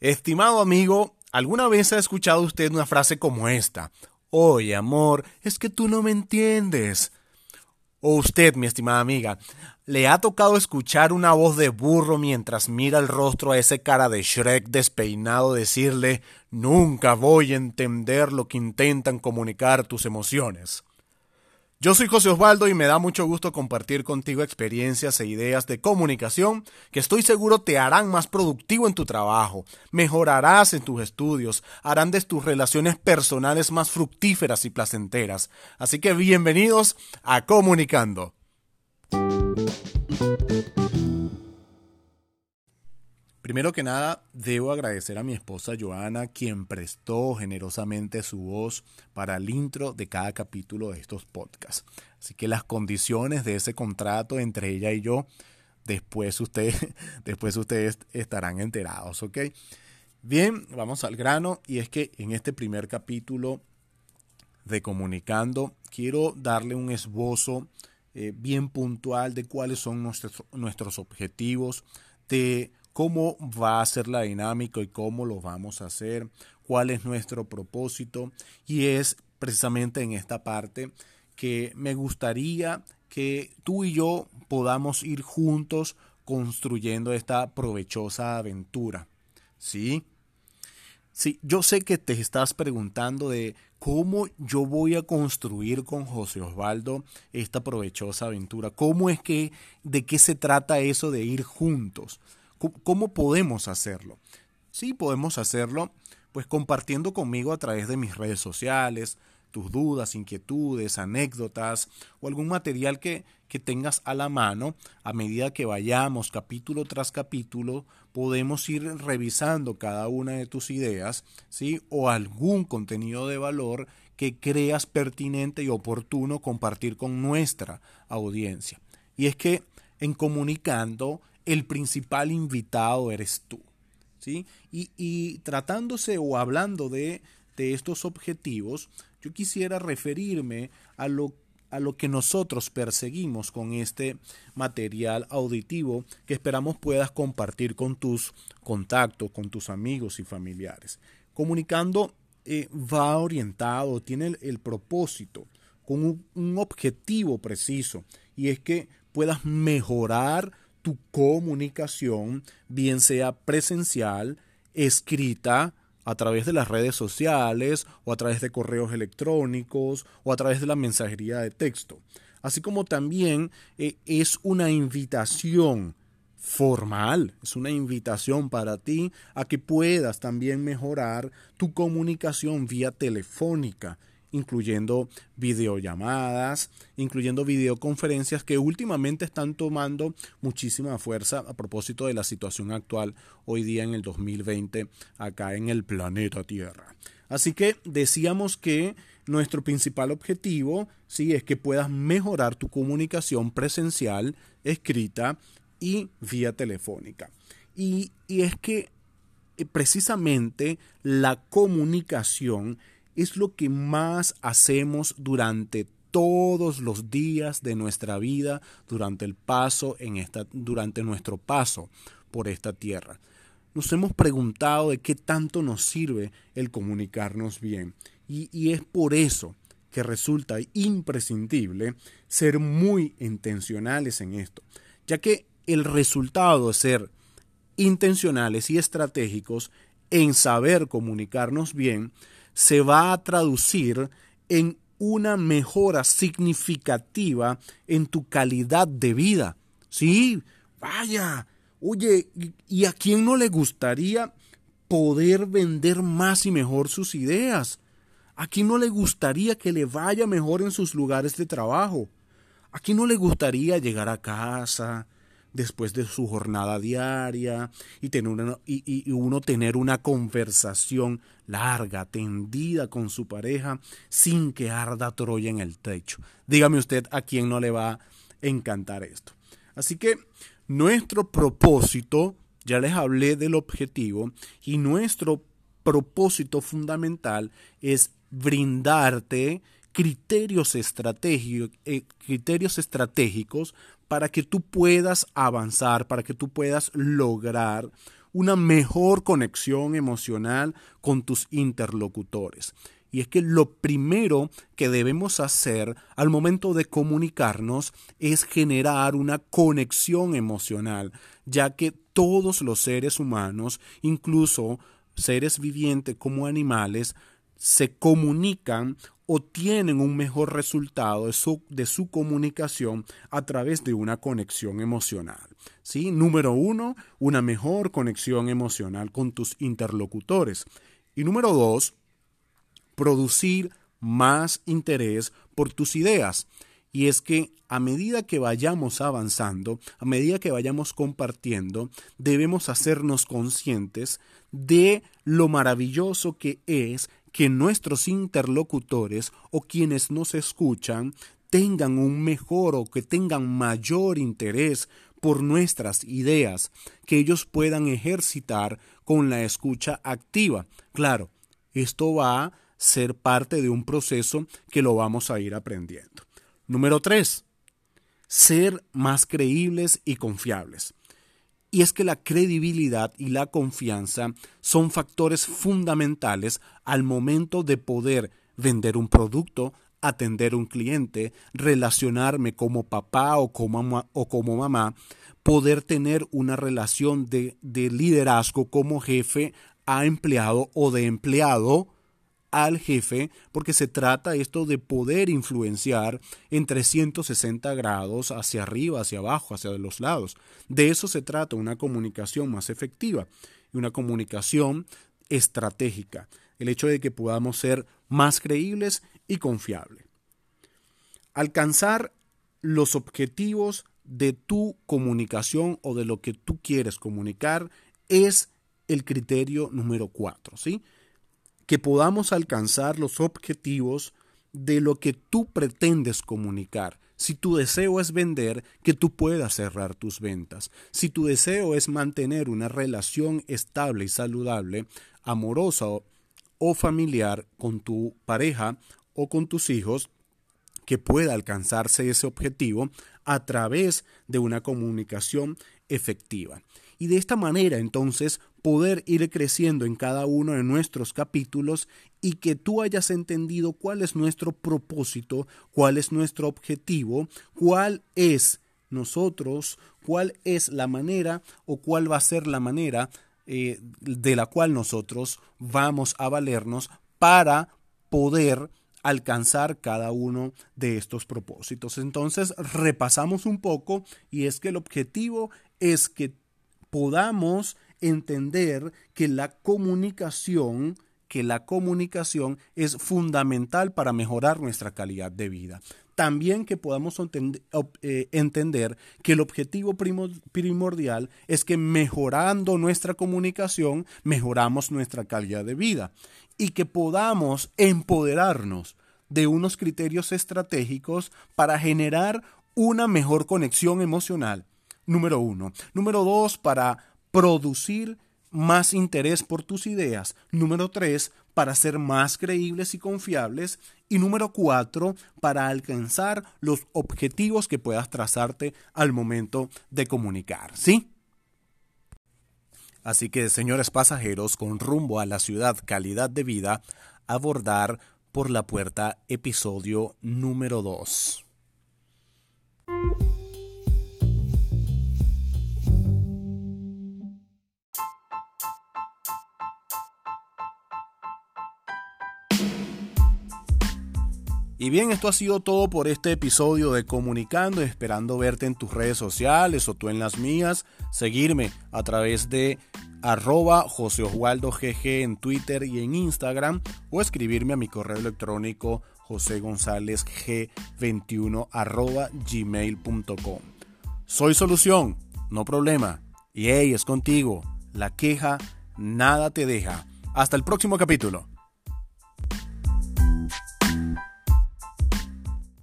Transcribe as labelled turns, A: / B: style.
A: Estimado amigo, ¿alguna vez ha escuchado usted una frase como esta? Oye, amor, es que tú no me entiendes. O usted, mi estimada amiga, ¿le ha tocado escuchar una voz de burro mientras mira el rostro a ese cara de Shrek despeinado decirle Nunca voy a entender lo que intentan comunicar tus emociones? Yo soy José Osvaldo y me da mucho gusto compartir contigo experiencias e ideas de comunicación que estoy seguro te harán más productivo en tu trabajo, mejorarás en tus estudios, harán de tus relaciones personales más fructíferas y placenteras. Así que bienvenidos a Comunicando. Primero que nada, debo agradecer a mi esposa Joana, quien prestó generosamente su voz para el intro de cada capítulo de estos podcasts. Así que las condiciones de ese contrato entre ella y yo, después, después ustedes estarán enterados, ¿ok? Bien, vamos al grano y es que en este primer capítulo de Comunicando quiero darle un esbozo eh, bien puntual de cuáles son nuestros, nuestros objetivos, de cómo va a ser la dinámica y cómo lo vamos a hacer, cuál es nuestro propósito. Y es precisamente en esta parte que me gustaría que tú y yo podamos ir juntos construyendo esta provechosa aventura. ¿Sí? Sí, yo sé que te estás preguntando de cómo yo voy a construir con José Osvaldo esta provechosa aventura. ¿Cómo es que, de qué se trata eso de ir juntos? ¿Cómo podemos hacerlo? Sí, podemos hacerlo pues compartiendo conmigo a través de mis redes sociales, tus dudas, inquietudes, anécdotas o algún material que, que, tengas a la mano, a medida que vayamos capítulo tras capítulo, podemos ir revisando cada una de tus ideas, ¿sí? O algún contenido de valor que creas pertinente y oportuno compartir con nuestra audiencia. Y es que en comunicando el principal invitado eres tú. ¿sí? Y, tratándose o hablando de, estos objetivos, yo quisiera referirme a lo, a lo que nosotros perseguimos con este material auditivo que esperamos puedas compartir con tus contactos, con tus amigos y familiares. Comunicando eh, va orientado, tiene el, propósito, con un objetivo preciso, y es que puedas mejorar tu comunicación, bien sea presencial, escrita, a través de las redes sociales o a través de correos electrónicos o a través de la mensajería de texto. Así como también eh, es una invitación formal, es una invitación para ti a que puedas también mejorar tu comunicación vía telefónica incluyendo videollamadas, incluyendo videoconferencias que últimamente están tomando muchísima fuerza a propósito de la situación actual hoy día en el 2020 acá en el planeta Tierra. Así que decíamos que nuestro principal objetivo sí es que puedas mejorar tu comunicación presencial, escrita y vía telefónica. Y, y es que eh, precisamente la comunicación es lo que más hacemos durante todos los días de nuestra vida, durante el paso en esta, durante nuestro paso por esta tierra. Nos hemos preguntado de qué tanto nos sirve el comunicarnos bien. Y, y es por eso que resulta imprescindible ser muy intencionales en esto, ya que el resultado de ser intencionales y estratégicos en saber comunicarnos bien se va a traducir en una mejora significativa en tu calidad de vida. Sí, vaya. Oye, ¿y a quién no le gustaría poder vender más y mejor sus ideas? ¿A quién no le gustaría que le vaya mejor en sus lugares de trabajo? ¿A quién no le gustaría llegar a casa, después de su jornada diaria y, tener y, uno tener una conversación larga, tendida con su pareja sin que arda Troya en el techo. Dígame usted a quién no le va a encantar esto. Así que nuestro propósito, ya les hablé del objetivo, y nuestro propósito fundamental es brindarte criterios, eh, criterios estratégicos para que tú puedas avanzar, para que tú puedas lograr una mejor conexión emocional con tus interlocutores. Y es que lo primero que debemos hacer al momento de comunicarnos es generar una conexión emocional, ya que todos los seres humanos, incluso seres vivientes como animales, se comunican o tienen un mejor resultado de su, de su, comunicación a través de una conexión emocional. ¿sí? Número uno, una mejor conexión emocional con tus interlocutores. Y número dos, producir más interés por tus ideas. Y es que a medida que vayamos avanzando, a medida que vayamos compartiendo, debemos hacernos conscientes de lo maravilloso que es que nuestros interlocutores o quienes nos escuchan tengan un mejor o que tengan mayor interés por nuestras ideas, que ellos puedan ejercitar con la escucha activa. Claro, esto va a ser parte de un proceso que lo vamos a ir aprendiendo. Número tres, ser más creíbles y confiables. Y es que la credibilidad y la confianza son factores fundamentales al momento de poder vender un producto, atender un cliente, relacionarme como papá o como, o como mamá, poder tener una relación de, de liderazgo como jefe a empleado o de empleado al jefe, porque se trata esto de poder influenciar en 360 grados hacia arriba, hacia abajo, hacia los lados. De eso se trata una comunicación más efectiva y una comunicación estratégica. El hecho de que podamos ser más creíbles y confiables. Alcanzar los objetivos de tu comunicación o de lo que tú quieres comunicar es el criterio número cuatro, ¿sí? Que podamos alcanzar los objetivos de lo que tú pretendes comunicar. Si tu deseo es vender, que tú puedas cerrar tus ventas. Si tu deseo es mantener una relación estable y saludable, amorosa o, familiar con tu pareja o con tus hijos, que pueda alcanzarse ese objetivo a través de una comunicación efectiva. Y de esta manera entonces poder ir creciendo en cada uno de nuestros capítulos y que tú hayas entendido cuál es nuestro propósito, cuál es nuestro objetivo, cuál es nosotros, cuál es la manera o cuál va a ser la manera eh, de la cual nosotros vamos a valernos para poder alcanzar cada uno de estos propósitos. Entonces repasamos un poco y es que el objetivo es que podamos entender que la comunicación que la comunicación es fundamental para mejorar nuestra calidad de vida. También que podamos eh, entender que el objetivo primordial es que mejorando nuestra comunicación, mejoramos nuestra calidad de vida y que podamos empoderarnos de unos criterios estratégicos para generar una mejor conexión emocional. Número uno. Número dos, para producir más interés por tus ideas. Número tres, para ser más creíbles y confiables. Y número cuatro, para alcanzar los objetivos que puedas trazarte al momento de comunicar. ¿Sí? Así que, señores pasajeros, con rumbo a la ciudad calidad de vida, abordar por la puerta episodio número 2. Y bien, esto ha sido todo por este episodio de Comunicando, esperando verte en tus redes sociales o tú en las mías, seguirme a través de arroba José Oswaldo GG en Twitter y en Instagram o escribirme a mi correo electrónico José González G21 arroba gmail.com. Soy solución, no problema. Y hey, es contigo. La queja nada te deja. Hasta el próximo capítulo.